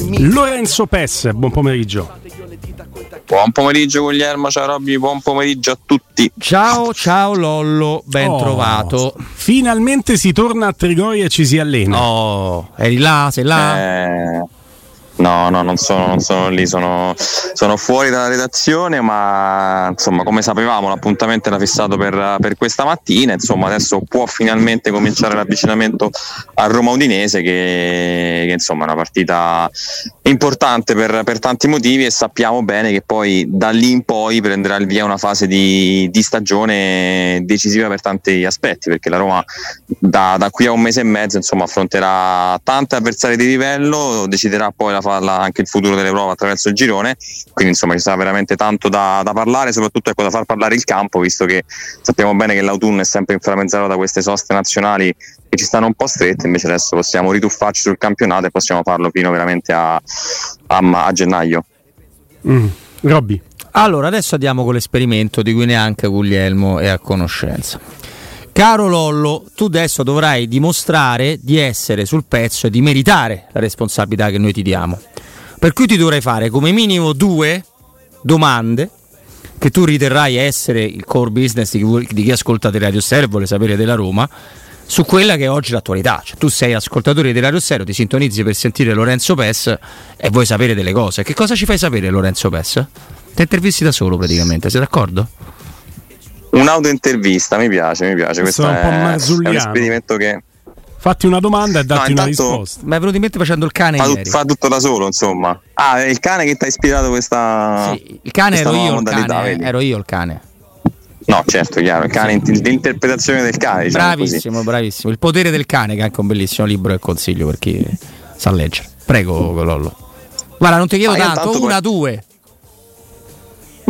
Lorenzo Pes, buon pomeriggio. Buon pomeriggio Guglielmo, ciao Robby, buon pomeriggio a tutti. Ciao, ciao Lollo, ben Oh, trovato. Finalmente si torna a Trigoria e ci si allena. Oh, eri là, sei là? Eh, no, no, non sono, non sono lì, sono, sono fuori dalla redazione, ma insomma, come sapevamo, l'appuntamento era fissato per, per questa mattina. Insomma, adesso può finalmente cominciare l'avvicinamento a Roma Udinese, che, che, insomma è una partita importante per, per tanti motivi e sappiamo bene che poi da lì in poi prenderà il via una fase di, di stagione decisiva per tanti aspetti, perché la Roma da, da qui a un mese e mezzo insomma, affronterà tanti avversari di livello, deciderà poi la, la, anche il futuro dell'Europa attraverso il girone, quindi insomma ci sarà veramente tanto da, da parlare, soprattutto ecco, da far parlare il campo, visto che sappiamo bene che l'autunno è sempre inframezzato da queste soste nazionali che ci stanno un po' strette, invece adesso possiamo rituffarci sul campionato e possiamo farlo fino veramente a, a, a gennaio. Mm. Robby. Allora, adesso andiamo con l'esperimento di cui neanche Guglielmo è a conoscenza. Caro Lollo, tu adesso dovrai dimostrare di essere sul pezzo e di meritare la responsabilità che noi ti diamo. Per cui ti dovrai fare come minimo due domande che tu riterrai essere il core business di chi, ascolta di Radio Stereo vuole sapere della Roma su quella che è oggi l'attualità. Cioè, tu sei ascoltatore di Radio Stereo, ti sintonizzi per sentire Lorenzo Pes e vuoi sapere delle cose. Che cosa ci fai sapere Lorenzo Pes? Ti intervisti da solo praticamente, sei d'accordo? Un'autointervista, mi piace, mi piace. Questo Sono un po' è, è un esperimento che Fatti una domanda e datti No, una risposta. Ma è venuto in mente facendo il cane fa, ieri. fa tutto da solo, insomma. Ah, è il cane che ti ha ispirato questa. Sì, il cane questa ero io, il cane, ero io il cane. No, certo, chiaro. Il cane, l'interpretazione del cane, diciamo così. Bravissimo, bravissimo. Il potere del cane, che è anche un bellissimo libro e consiglio per chi sa leggere. Prego, Lollo. Guarda, non ti chiedo Ah, tanto, una, poi- due.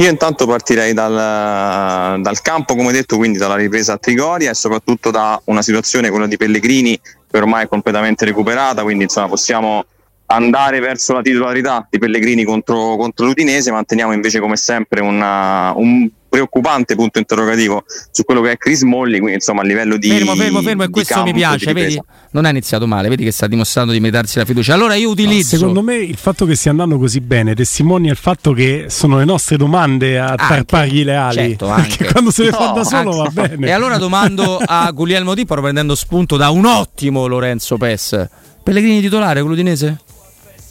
Io intanto partirei dal, dal campo, come detto, quindi dalla ripresa a Trigoria e soprattutto da una situazione, quella di Pellegrini, che ormai è completamente recuperata, quindi insomma possiamo andare verso la titolarità di Pellegrini contro, contro l'Udinese, manteniamo invece come sempre una- un preoccupante punto interrogativo su quello che è Chris Molli, quindi insomma a livello di... Fermo, fermo, fermo, e questo mi piace. di Vedi, non ha iniziato male, vedi che sta dimostrando di meritarsi la fiducia. Allora io utilizzo. Secondo me il fatto che stia andando così bene testimonia il fatto che sono le nostre domande a Anche, tarpargli le ali. certo, anche. Perché quando se le fa No, da solo va Anche- bene. E allora domando a Guglielmo Di, proprio prendendo spunto da un ottimo Lorenzo Pes. Pellegrini titolare con l'Udinese?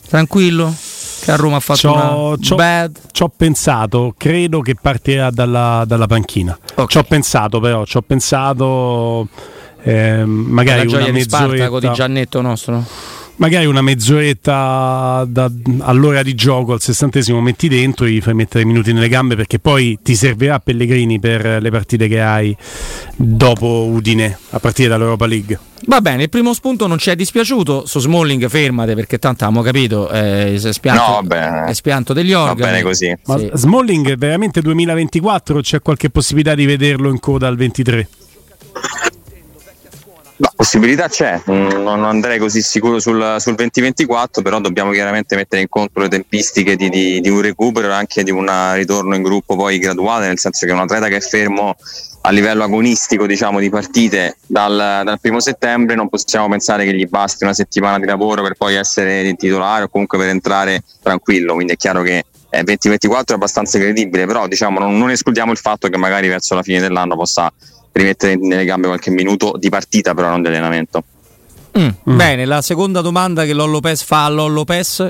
Tranquillo? Che a Roma ha fatto C'ho, una c'ho- bad. c'ho pensato, credo che partirà dalla, dalla panchina. Ok. Ci ho pensato, però, ci ho pensato. ehm, magari la una gioia di Spartaco di mezz'oretta, Giannetto nostro. Magari una mezz'oretta da- all'ora di gioco al sessantesimo metti dentro gli fai mettere i minuti nelle gambe perché poi ti servirà Pellegrini per le partite che hai dopo Udine a partire dall'Europa League Va bene, il primo spunto non ci è dispiaciuto. Su Smalling fermate perché tanto abbiamo capito. eh, si è spianto, No, è spianto degli Va organi. bene così. ma Sì. Smalling veramente 2024 o c'è qualche possibilità di vederlo in coda al 23? No, possibilità c'è, non andrei così sicuro sul, sul, 2024, però dobbiamo chiaramente mettere in conto le tempistiche di, di, di, un recupero e anche di un ritorno in gruppo poi graduale, nel senso che un atleta che è fermo a livello agonistico diciamo, di partite dal, dal primo settembre non possiamo pensare che gli basti una settimana di lavoro per poi essere titolare o comunque per entrare tranquillo, quindi è chiaro che eh, 2024 è abbastanza credibile, però diciamo, non, non escludiamo il fatto che magari verso la fine dell'anno possa rimettere nelle gambe qualche minuto di partita, però non di allenamento. Mm, mm. Bene, la seconda domanda che Lollo Pes fa a Lollo Pes.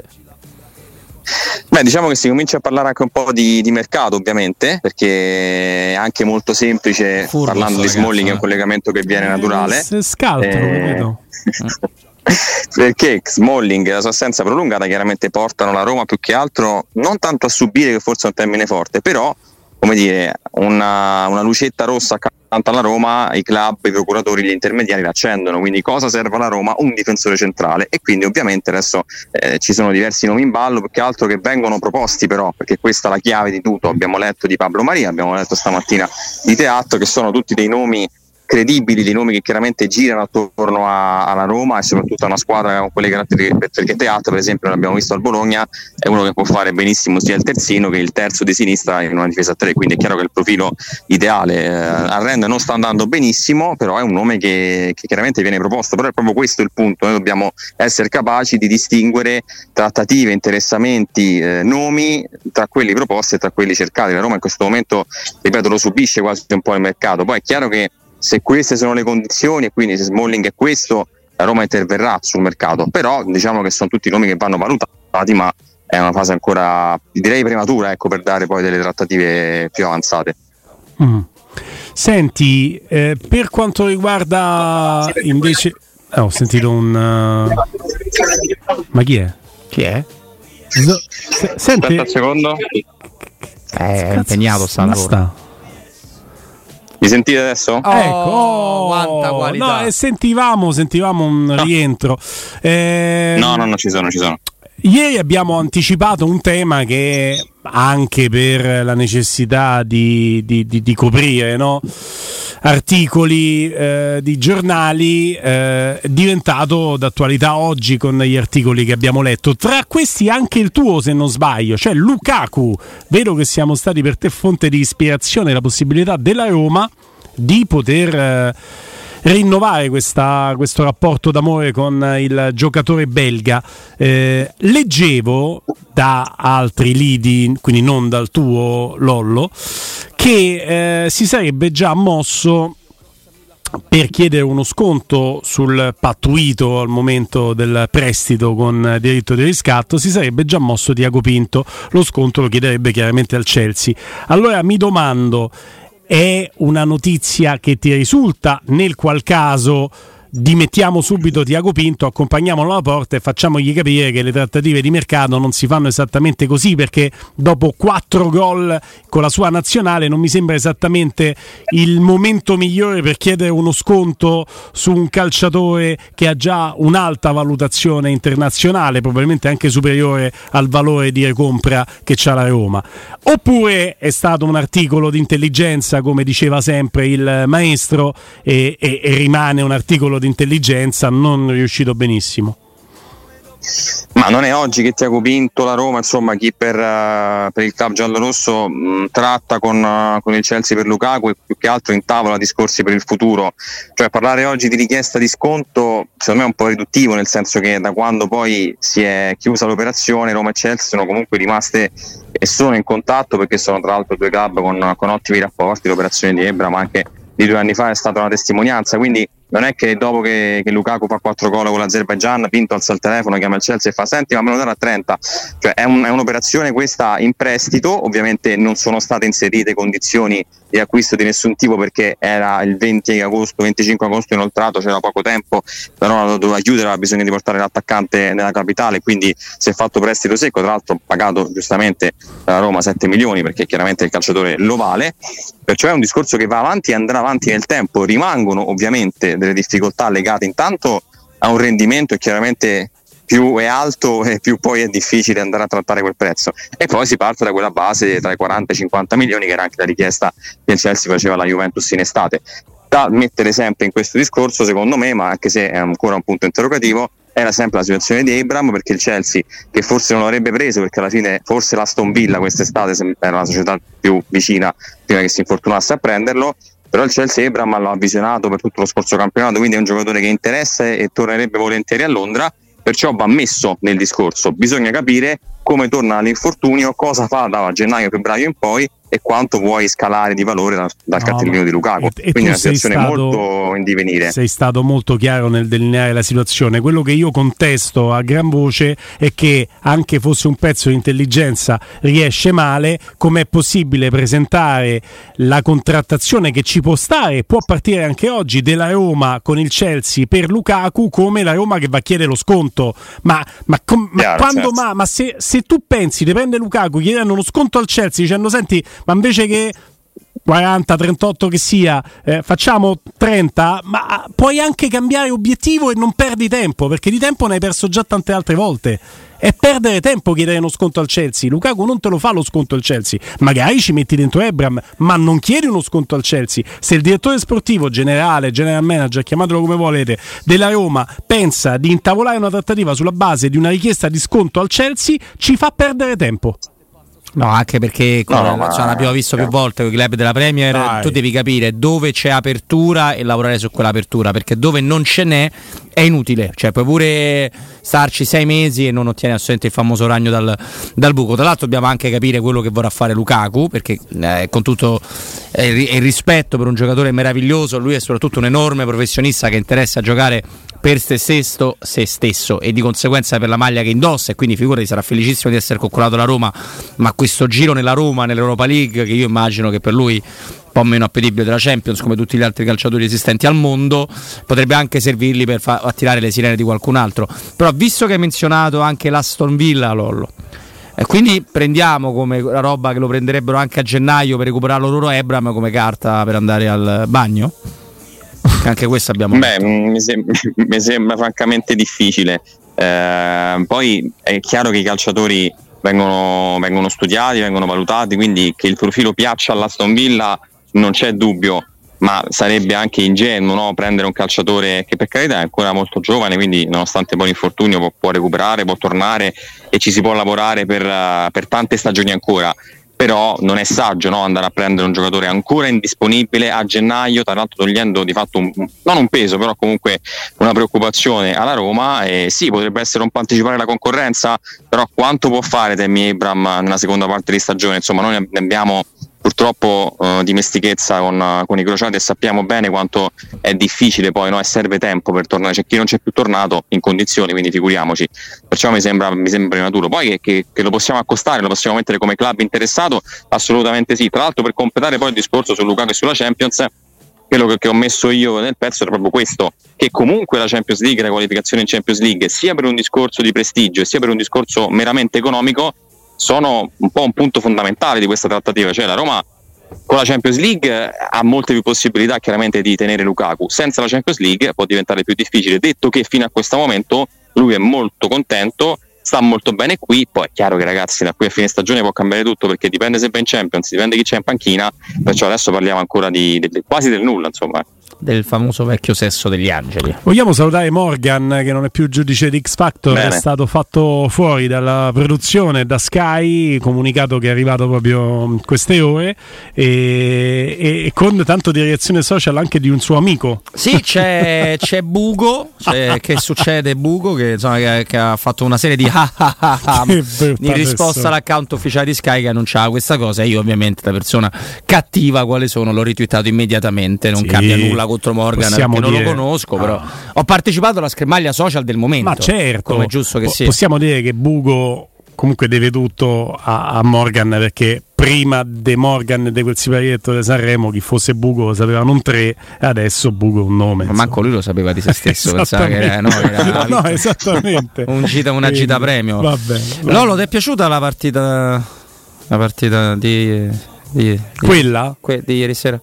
Beh, diciamo che si comincia a parlare anche un po' di, di mercato, ovviamente, perché è anche molto semplice Furbo, parlando di Smalling, è un collegamento che viene naturale. Se eh... perché Smalling e la sua assenza prolungata chiaramente portano la Roma più che altro non tanto a subire, che forse è un termine forte, però come dire, una, una lucetta rossa accanto alla Roma, i club, i procuratori, gli intermediari l'accendono. Quindi cosa serve alla Roma? Un difensore centrale. E quindi ovviamente adesso eh, ci sono diversi nomi in ballo, più che altro che vengono proposti però, perché questa è la chiave di tutto. Abbiamo letto di Pablo Maria, abbiamo letto stamattina di Teatro, che sono tutti dei nomi credibili, dei nomi che chiaramente girano attorno a, alla Roma e soprattutto a una squadra con quelle caratteristiche, perché Teatro per esempio l'abbiamo visto al Bologna, è uno che può fare benissimo sia il terzino che il terzo di sinistra in una difesa a tre, quindi è chiaro che il profilo ideale eh, a Rend non sta andando benissimo, però è un nome che, che, chiaramente viene proposto, però è proprio questo il punto, noi dobbiamo essere capaci di distinguere trattative, interessamenti, eh, nomi tra quelli proposti e tra quelli cercati. La Roma in questo momento, ripeto, lo subisce quasi un po' il mercato, poi è chiaro che se queste sono le condizioni e quindi se Smalling è questo, la Roma interverrà sul mercato. Però diciamo che sono tutti nomi che vanno valutati, ma è una fase ancora direi prematura ecco, per dare poi delle trattative più avanzate. Mm. Senti, eh, per quanto riguarda invece... Eh, ho sentito un... Uh... Ma chi è? Chi è? S- senti... Aspetta un secondo. È impegnato sta sta? Mi sentite adesso? Oh, ecco, oh, quanta qualità. No, sentivamo, sentivamo un no. rientro. Eh, no, no, no, ci sono, ci sono. Ieri abbiamo anticipato un tema che anche per la necessità di, di, di, di coprire no? articoli eh, di giornali eh, è diventato d'attualità oggi con gli articoli che abbiamo letto. Tra questi anche il tuo, se non sbaglio, cioè Lukaku. Vedo che siamo stati per te fonte di ispirazione la possibilità della Roma di poter... Eh, rinnovare questa, questo rapporto d'amore con il giocatore belga. Eh, leggevo da altri lidi, quindi non dal tuo Lollo, che eh, si sarebbe già mosso per chiedere uno sconto sul pattuito al momento del prestito con diritto di riscatto si sarebbe già mosso Tiago Pinto lo sconto lo chiederebbe chiaramente al Chelsea allora mi domando è una notizia che ti risulta, nel qual caso dimettiamo subito Tiago Pinto, accompagniamolo alla porta e facciamogli capire che le trattative di mercato non si fanno esattamente così perché dopo quattro gol con la sua nazionale non mi sembra esattamente il momento migliore per chiedere uno sconto su un calciatore che ha già un'alta valutazione internazionale, probabilmente anche superiore al valore di recompra che ha la Roma. Oppure è stato un articolo di intelligenza, come diceva sempre il maestro, e, e, e rimane un articolo di intelligenza non riuscito benissimo. Ma non è oggi che Tiago Pinto, la Roma, insomma chi per, uh, per il club giallorosso mh, tratta con, uh, con, il Chelsea per Lukaku e più che altro in tavola discorsi per il futuro. Cioè parlare oggi di richiesta di sconto secondo me è un po' riduttivo, nel senso che da quando poi si è chiusa l'operazione Roma e Chelsea sono comunque rimaste e sono in contatto perché sono tra l'altro due club con, con ottimi rapporti, l'operazione di Ebra ma anche di due anni fa è stata una testimonianza, quindi non è che dopo che, che Lukaku fa 4 gol con l'Azerbaijan, Pinto alza il telefono, chiama il Chelsea e fa senti ma me lo dare a 30, cioè è, un, è un'operazione questa in prestito, ovviamente non sono state inserite condizioni di acquisto di nessun tipo perché era il 20 agosto, 25 agosto inoltrato, c'era poco tempo, però lo doveva chiudere, aveva bisogno di portare l'attaccante nella capitale, quindi si è fatto prestito secco, tra l'altro pagato giustamente dalla Roma 7 milioni perché chiaramente il calciatore lo vale, perciò è un discorso che va avanti e andrà avanti nel tempo, rimangono ovviamente delle difficoltà legate intanto a un rendimento e chiaramente più è alto e più poi è difficile andare a trattare quel prezzo. E poi si parte da quella base tra i 40 e i 50 milioni che era anche la richiesta che il Chelsea faceva alla Juventus in estate. da mettere sempre in questo discorso, secondo me, ma anche se è ancora un punto interrogativo, era sempre la situazione di Abram perché il Chelsea che forse non l'avrebbe preso perché alla fine forse l'Aston Villa quest'estate era la società più vicina prima che si infortunasse a prenderlo però il Chelsea Abram l'ha avvisionato per tutto lo scorso campionato quindi è un giocatore che interessa e tornerebbe volentieri a Londra perciò va messo nel discorso. Bisogna capire come torna all'infortunio cosa fa da gennaio febbraio in poi e quanto vuoi scalare di valore dal, dal no, cartellino di Lukaku. E, e Quindi è una situazione stato, molto in divenire. Sei stato molto chiaro nel delineare la situazione. Quello che io contesto a gran voce è che anche fosse un pezzo di intelligenza riesce male, com'è possibile presentare la contrattazione che ci può stare, può partire anche oggi, della Roma con il Chelsea per Lukaku come la Roma che va a chiedere lo sconto. Ma, ma, com, ma quando certo. ma, ma se, se, tu pensi di prendere Lukaku chiedendo uno sconto al Chelsea dicendo senti ma invece che 40, 38 che sia, eh, facciamo 30, ma puoi anche cambiare obiettivo e non perdi tempo, perché di tempo ne hai perso già tante altre volte. È perdere tempo chiedere uno sconto al Chelsea. Lukaku non te lo fa lo sconto al Chelsea. Magari ci metti dentro Ebram, ma non chiedi uno sconto al Chelsea. Se il direttore sportivo, generale, general manager, chiamatelo come volete, della Roma pensa di intavolare una trattativa sulla base di una richiesta di sconto al Chelsea, ci fa perdere tempo. No, anche perché no, no, cioè, l'abbiamo visto più volte con i club della Premier. Dai. Tu devi capire dove c'è apertura e lavorare su quell'apertura, perché dove non ce n'è è inutile. Cioè, puoi pure starci sei mesi e non ottieni assolutamente il famoso ragno dal, dal buco. Tra l'altro, dobbiamo anche capire quello che vorrà fare Lukaku, perché eh, con tutto eh, il rispetto per un giocatore meraviglioso, lui è soprattutto un enorme professionista che interessa giocare per se stesso, se stesso e di conseguenza per la maglia che indossa e quindi figurati sarà felicissimo di essere coccolato la Roma ma questo giro nella Roma, nell'Europa League che io immagino che per lui un po' meno appetibile della Champions come tutti gli altri calciatori esistenti al mondo potrebbe anche servirli per fa- attirare le sirene di qualcun altro però visto che hai menzionato anche l'Aston Villa Lollo e quindi prendiamo come la roba che lo prenderebbero anche a gennaio per recuperarlo loro Ebram come carta per andare al bagno? Anche questo abbiamo. Beh, mi, sem- mi, sembra francamente difficile. Eh, poi è chiaro che i calciatori vengono, vengono, studiati, vengono valutati, quindi che il profilo piaccia all'Aston Villa non c'è dubbio, ma sarebbe anche ingenuo no? prendere un calciatore che per carità è ancora molto giovane, quindi nonostante poi l'infortunio può, può recuperare, può tornare e ci si può lavorare per, per tante stagioni ancora però non è saggio no? andare a prendere un giocatore ancora indisponibile a gennaio, tra l'altro togliendo di fatto un, non un peso, però comunque una preoccupazione alla Roma. E sì, potrebbe essere un po' anticipare la concorrenza, però quanto può fare Temi Abram nella seconda parte di stagione? Insomma, noi ne abbiamo purtroppo uh, dimestichezza con, uh, con, i crociati e sappiamo bene quanto è difficile poi no? e serve tempo per tornare. C'è chi non c'è più tornato in condizioni, quindi figuriamoci. Perciò mi sembra, mi sembra prematuro. Poi che, che, che, lo possiamo accostare, lo possiamo mettere come club interessato, assolutamente sì. Tra l'altro per completare poi il discorso su Lukaku e sulla Champions, quello che, che, ho messo io nel pezzo era proprio questo, che comunque la Champions League, la qualificazione in Champions League, sia per un discorso di prestigio sia per un discorso meramente economico, sono un po' un punto fondamentale di questa trattativa, cioè la Roma con la Champions League ha molte più possibilità chiaramente di tenere Lukaku, senza la Champions League può diventare più difficile, detto che fino a questo momento lui è molto contento, sta molto bene qui, poi è chiaro che ragazzi da qui a fine stagione può cambiare tutto perché dipende se va in Champions, dipende chi c'è in panchina, perciò adesso parliamo ancora di, di, quasi del nulla insomma del famoso vecchio sesso degli angeli. Vogliamo salutare Morgan, che non è più giudice di X Factor, Bene. è stato fatto fuori dalla produzione da Sky, comunicato che è arrivato proprio in queste ore, e, e, con tanto di reazione social anche di un suo amico. Sì, c'è, c'è Bugo, c'è, che succede Bugo, che, insomma, che, che, ha fatto una serie di ah ah ah, ah in risposta all'account ufficiale di Sky che annunciava questa cosa, e io ovviamente da persona cattiva quale sono l'ho ritwittato immediatamente, non sì. cambia nulla contro Morgan Possiamo dire... non lo conosco, però ah. ho partecipato alla schermaglia social del momento. Ma certo, come giusto che sia. Possiamo dire che Bugo comunque deve tutto a, a Morgan perché prima De Morgan e di quel siparietto di Sanremo chi fosse Bugo lo sapeva non tre adesso Bugo un nome ma manco lui lo sapeva di se stesso pensava che era, no, era no, no, esattamente un gita, una gita premio va bene, va Lolo ti è piaciuta la partita la partita di, di, di quella? Que, di ieri sera?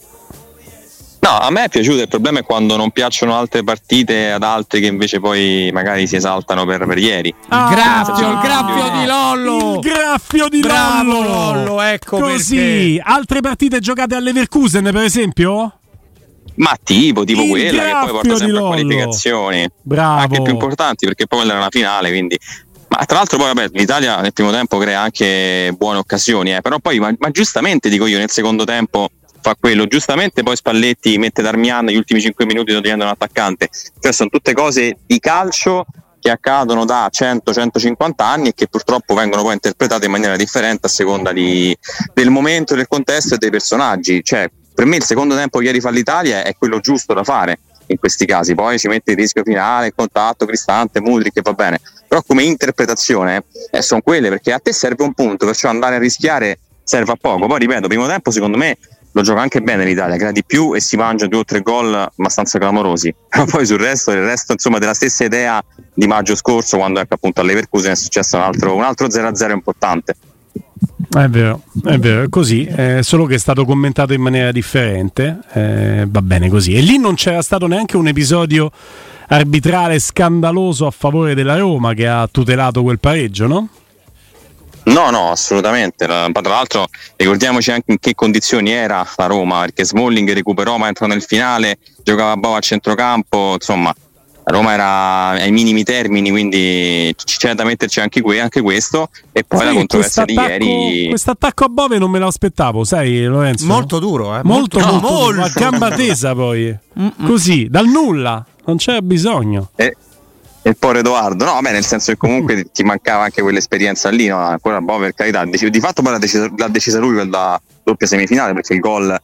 No, a me è piaciuto, il problema è quando non piacciono altre partite ad altri che invece poi magari si esaltano per, per ieri. Ah, il graffio, il graffio di Lollo! Il graffio di Bravo Lollo! Lollo, ecco Così, perché. altre partite giocate alle Leverkusen per esempio? Ma tipo, tipo Il quella che poi porta sempre a qualificazioni. Bravo. Anche più importanti perché poi quella era una finale, quindi. Ma tra l'altro poi vabbè, l'Italia nel primo tempo crea anche buone occasioni, eh, però poi, ma, ma giustamente dico io, nel secondo tempo fa quello, giustamente poi Spalletti mette Darmian negli ultimi 5 minuti togliendo un attaccante, cioè sono tutte cose di calcio che accadono da 100-150 anni e che purtroppo vengono poi interpretate in maniera differente a seconda di- del momento, del contesto e dei personaggi, cioè per me il secondo tempo ieri fa l'Italia è quello giusto da fare in questi casi, poi ci mette il rischio finale, il contatto, Cristante, Mudri che va bene, però come interpretazione eh, sono quelle perché a te serve un punto, perciò andare a rischiare serve a poco, poi ripeto, primo tempo secondo me lo gioca anche bene l'Italia, crea di più e si mangia due o tre gol abbastanza clamorosi, però poi sul resto, il resto insomma della stessa idea di maggio scorso quando ecco, appunto Leverkusen è successo un altro, un altro 0-0 importante. È vero, è vero, è così, eh, solo che è stato commentato in maniera differente, eh, va bene così. E lì non c'era stato neanche un episodio arbitrale scandaloso a favore della Roma che ha tutelato quel pareggio, no? No, no, assolutamente. La- Tra l'altro ricordiamoci anche in che condizioni era la Roma, perché Smalling recuperò ma entrò nel finale, giocava Bova a centrocampo, insomma, la Roma era ai minimi termini, quindi c'è da metterci anche, que- anche questo. E poi la Sai, controversia di ieri. Quest'attacco a Bove non me l'aspettavo, sai Lorenzo? Molto duro, eh? Molto, Molto- molto, molto. duro, a gamba tesa poi. Così, dal nulla, non c'era bisogno. E, e il povero Edoardo, no, vabbè, nel senso che comunque ti mancava anche quell'esperienza lì, no? ancora Bova per carità. Di fatto poi l'ha decisa, l'ha decisa lui quella doppia semifinale perché il gol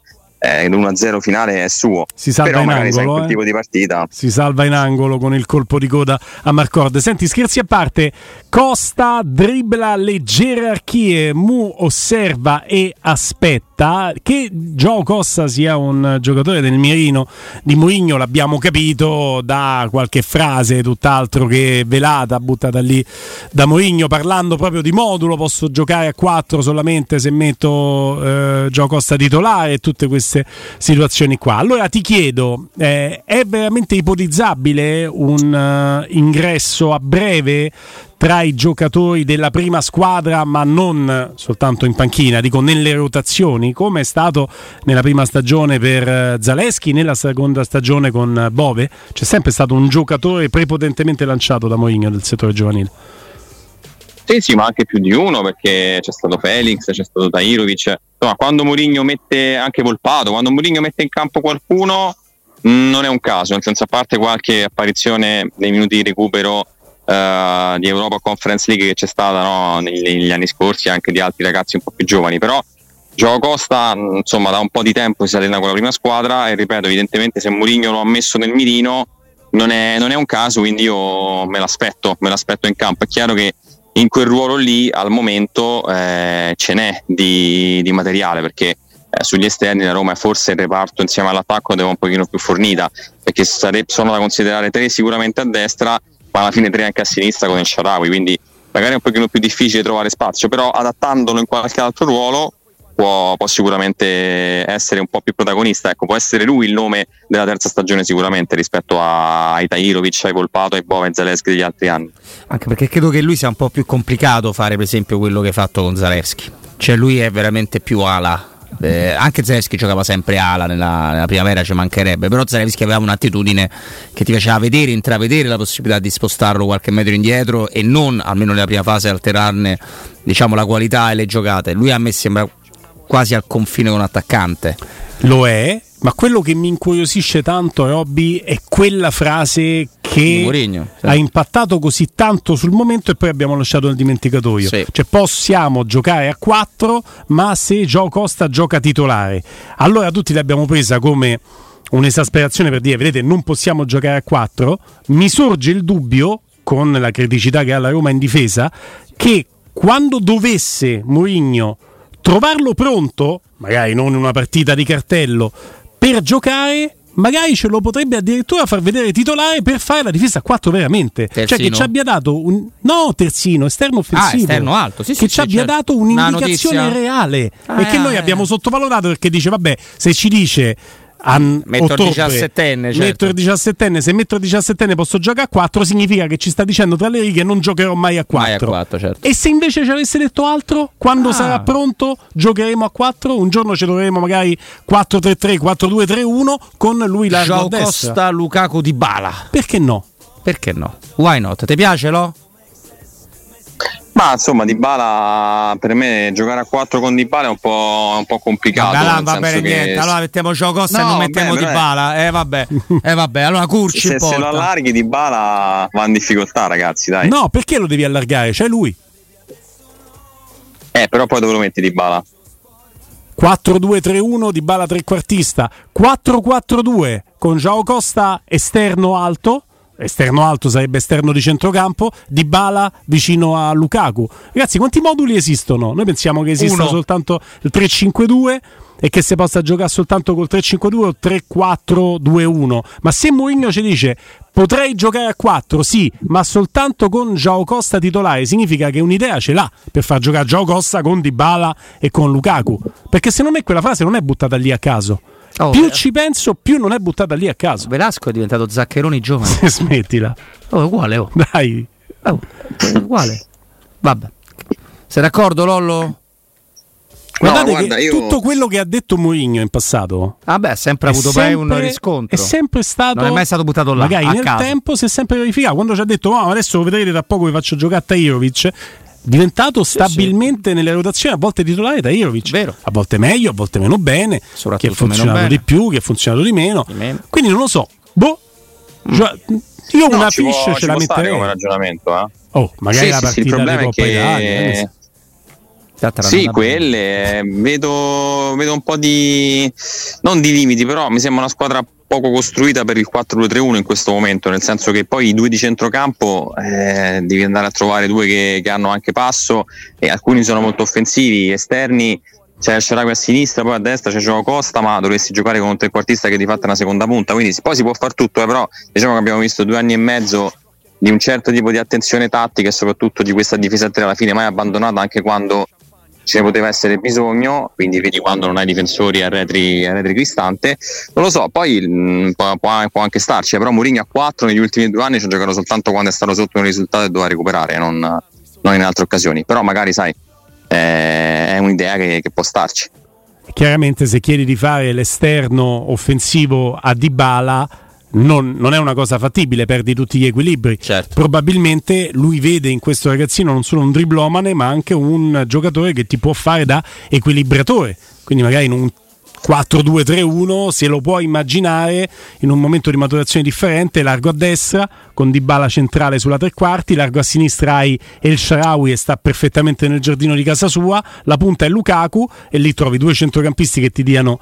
eh, l'1-0 finale è suo. Si salva Però in angolo, eh. tipo di partita. Si salva in angolo con il colpo di coda a Marcord. Senti, scherzi a parte, Costa dribbla le gerarchie, Mu osserva e aspetta. Che Gio Costa sia un giocatore del mirino di Mourinho l'abbiamo capito da qualche frase tutt'altro che velata, buttata lì da Mourinho, parlando proprio di modulo, posso giocare a 4 solamente se metto eh, Costa titolare e tutte queste situazioni qua. Allora ti chiedo, eh, è veramente ipotizzabile un eh, ingresso a breve tra i giocatori della prima squadra, ma non soltanto in panchina, dico nelle rotazioni, come è stato nella prima stagione per eh, Zaleschi, nella seconda stagione con eh, Bove? C'è sempre stato un giocatore prepotentemente lanciato da Mourinho del settore giovanile. Sì, sì, ma anche più di uno perché c'è stato Felix, c'è stato Tairovic. Insomma, quando Mourinho mette anche Volpato, quando Mourinho mette in campo qualcuno mh, non è un caso, nel senso a parte qualche apparizione nei minuti di recupero eh, di Europa Conference League che c'è stata no, negli, negli anni scorsi anche di altri ragazzi un po' più giovani, però Gioco Costa insomma da un po' di tempo si allena con la prima squadra e ripeto evidentemente se Mourinho lo ha messo nel mirino non è, non è un caso quindi io me l'aspetto, me l'aspetto in campo, è chiaro che in quel ruolo lì al momento eh, ce n'è di, di materiale perché eh, sugli esterni la Roma è forse il reparto insieme all'attacco deve un pochino più fornita perché sare- sono da considerare tre sicuramente a destra ma alla fine tre anche a sinistra con il Sharawi quindi magari è un pochino più difficile trovare spazio però adattandolo in qualche altro ruolo può, può sicuramente essere un po' più protagonista ecco può essere lui il nome della terza stagione sicuramente rispetto a, ai Tairovic, ai Volpato, ai Bova e Zaleschi degli altri anni Anche perché credo che lui sia un po' più complicato fare, per esempio, quello che ha fatto con Zalewski. Cioè, lui è veramente più ala. Eh, anche Zalewski giocava sempre ala nella, nella primavera, ci mancherebbe. Però Zalewski aveva un'attitudine che ti faceva vedere, intravedere la possibilità di spostarlo qualche metro indietro e non, almeno nella prima fase, alterarne diciamo, la qualità e le giocate. Lui a me sembra quasi al confine con un attaccante. Lo è, ma quello che mi incuriosisce tanto, Robby, è quella frase che Mourinho, sì. ha impattato così tanto sul momento e poi abbiamo lasciato nel dimenticatoio. Sì. Cioè, possiamo giocare a 4, ma se Gio Costa gioca titolare. Allora tutti l'abbiamo presa come un'esasperazione per dire, vedete, non possiamo giocare a 4. Mi sorge il dubbio, con la criticità che ha la Roma in difesa, che quando dovesse Mourinho trovarlo pronto, magari non in una partita di cartello, per giocare, magari ce lo potrebbe addirittura far vedere titolare per fare la difesa a 4 veramente. Cioè che Terzino? ci abbia dato un no terzino, esterno offensivo. Ah, esterno alto, sì, sì, che sì, ci abbia certo. dato un'indicazione reale Ah, e che eh, noi eh. abbiamo sottovalutato perché dice vabbè, se ci dice a metto ottobre, il diciassettenne, certo. metto il diciassettenne, se metto il diciassettenne posso giocare a 4, significa che ci sta dicendo tra le righe non giocherò mai a 4. Mai a 4 certo. E se invece ci avesse detto altro, quando Ah. sarà pronto giocheremo a 4, un giorno ci troveremo magari 4-3-3, 4-2-3-1 con lui largo Joao a destra. Costa, Lukaku di Bala. Perché no? Perché no? Why not? Ti piace lo? Ma insomma, Di Bala per me giocare a 4 con Di Bala è un po', un po' complicato. Vabbè, va bene che niente. Allora mettiamo Joao Costa e No, non vabbè, mettiamo Di però è- Bala. Eh vabbè. Eh vabbè, allora Curci se, se lo allarghi Di Bala va in difficoltà, ragazzi, dai. No, perché lo devi allargare? C'è lui. Eh, però poi dove lo metti Di Bala? 4-2-3-1 di Bala trequartista 4-4-2 con Joao Costa esterno alto esterno alto sarebbe esterno di centrocampo di Bala vicino a Lukaku ragazzi quanti moduli esistono? noi pensiamo che esista Uno. soltanto il 3-5-2 e che si possa giocare soltanto col 3-5-2 o 3-4-2-1 ma se Mourinho ci dice potrei giocare a 4 sì ma soltanto con Joao Costa titolare significa che un'idea ce l'ha per far giocare Joao Costa con Dybala e con Lukaku perché secondo me quella frase non è buttata lì a caso Oh, più ci penso più non è buttata lì a caso Velasco è diventato Zaccheroni giovane. smettila Oh, è uguale, oh. dai Oh, è uguale. Vabbè. Sei d'accordo, Lollo? guardate guarda, che io- tutto quello che ha detto Mourinho in passato Vabbè, ha sempre è avuto poi un sempre- riscontro. È sempre stato. Non è mai stato buttato là, Magari a nel caso. tempo si è sempre verificato. Quando ci ha detto, "Oh, adesso lo vedrete tra poco vi faccio giocare a Tahirovic. Diventato stabilmente nelle rotazioni, a volte titolare Tahirovic. Vero. A volte meglio, a volte meno bene. Soprattutto che ha funzionato di più, che ha funzionato di meno. Di meno. Quindi non lo so. Boh. Gio- Io No, una ci fish ce la metterei. come ragionamento, eh. Oh, magari Sì, la sì, sì, partita il problema è Coppa Italia. eh, che Sì, quelle eh, vedo, vedo un po' di non di limiti, però mi sembra una squadra poco costruita per il 4-2-3-1 in questo momento, nel senso che poi i due di centrocampo eh, devi andare a trovare due che, che hanno anche passo e alcuni sono molto offensivi, esterni c'è Sharawi a sinistra, poi a destra c'è Gioco Costa, ma dovresti giocare con un trequartista che di fatto è una seconda punta, quindi poi si può fare tutto, eh, però diciamo che abbiamo visto due anni e mezzo di un certo tipo di attenzione tattica e soprattutto di questa difesa a tre alla fine mai abbandonata anche quando ce ne poteva essere bisogno, quindi vedi quando non hai difensori a retri, Cristante, non lo so, poi mh, può, può- può anche starci, eh, però Mourinho a 4 negli ultimi due anni ci ha giocato soltanto quando è stato sotto un risultato e doveva recuperare, non, non in altre occasioni, però magari sai, eh, è un'idea che, che può starci. chiaramente se chiedi di fare l'esterno offensivo a Dybala non, non è una cosa fattibile, perdi tutti gli equilibri. Certo. Probabilmente lui vede in questo ragazzino non solo un driblomane, ma anche un giocatore che ti può fare da equilibratore. Quindi magari in un 4-2-3-1 se lo può immaginare in un momento di maturazione differente, largo a destra con Dybala centrale sulla tre quarti, largo a sinistra hai El Sharawi e sta perfettamente nel giardino di casa sua, la punta è Lukaku e lì trovi due centrocampisti che ti diano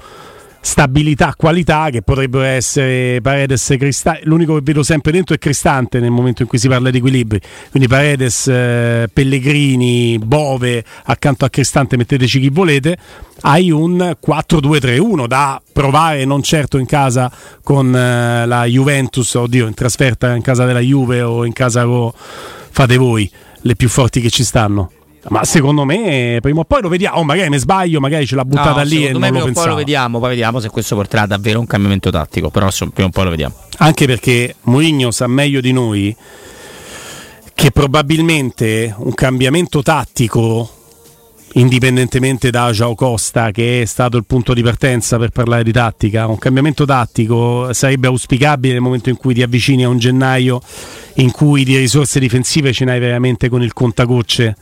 stabilità, qualità che potrebbero essere Paredes e Cristante. L'unico che vedo sempre dentro è Cristante nel momento in cui si parla di equilibri. Quindi Paredes, eh, Pellegrini, Bove accanto a Cristante, metteteci chi volete. Hai un 4-2-3-1 da provare non certo in casa con eh, la Juventus, oddio, in trasferta in casa della Juve o in casa co- fate voi le più forti che ci stanno. Ma secondo me prima o poi lo vediamo. Oh, magari mi sbaglio, magari ce l'ha buttata No, lì e non me lo prima o poi pensavo. lo vediamo, poi vediamo se questo porterà davvero a un cambiamento tattico, però prima o poi lo vediamo. Anche perché Mourinho sa meglio di noi che probabilmente un cambiamento tattico, indipendentemente da Joao Costa, che è stato il punto di partenza per parlare di tattica, un cambiamento tattico sarebbe auspicabile nel momento in cui ti avvicini a un gennaio in cui di risorse difensive ce n'hai veramente con il contagocce.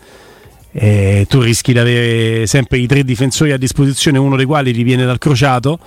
Eh, tu rischi di avere sempre i tre difensori a disposizione, uno dei quali ti viene dal crociato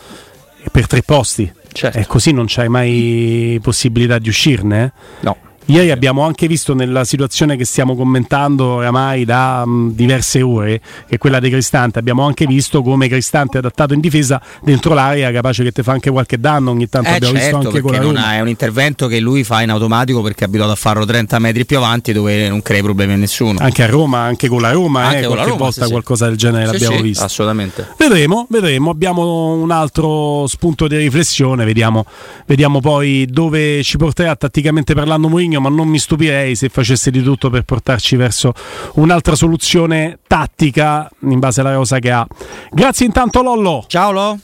per tre posti. Certo. E così non c'hai mai possibilità di uscirne. eh. No. Ieri abbiamo anche visto nella situazione che stiamo commentando oramai da mh, diverse ore, che è quella di Cristante, abbiamo anche visto come Cristante è adattato in difesa dentro l'area, capace che ti fa anche qualche danno, ogni tanto Eh abbiamo certo, visto anche con perché la non Roma. ha- è un intervento che lui fa in automatico perché è abituato a farlo 30 metri più avanti dove non crea problemi a nessuno. Anche a Roma, anche con la Roma, Anche eh, con la qualche Roma, volta sì. qualcosa del genere Sì, l'abbiamo sì, visto. Assolutamente. Vedremo, vedremo, abbiamo un altro spunto di riflessione, vediamo, vediamo poi dove ci porterà tatticamente parlando Mourinho, ma non mi stupirei se facesse di tutto per portarci verso un'altra soluzione tattica in base alla rosa che ha. Grazie intanto Lollo. Ciao Lo.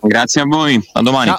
Grazie a voi, a domani. Ciao.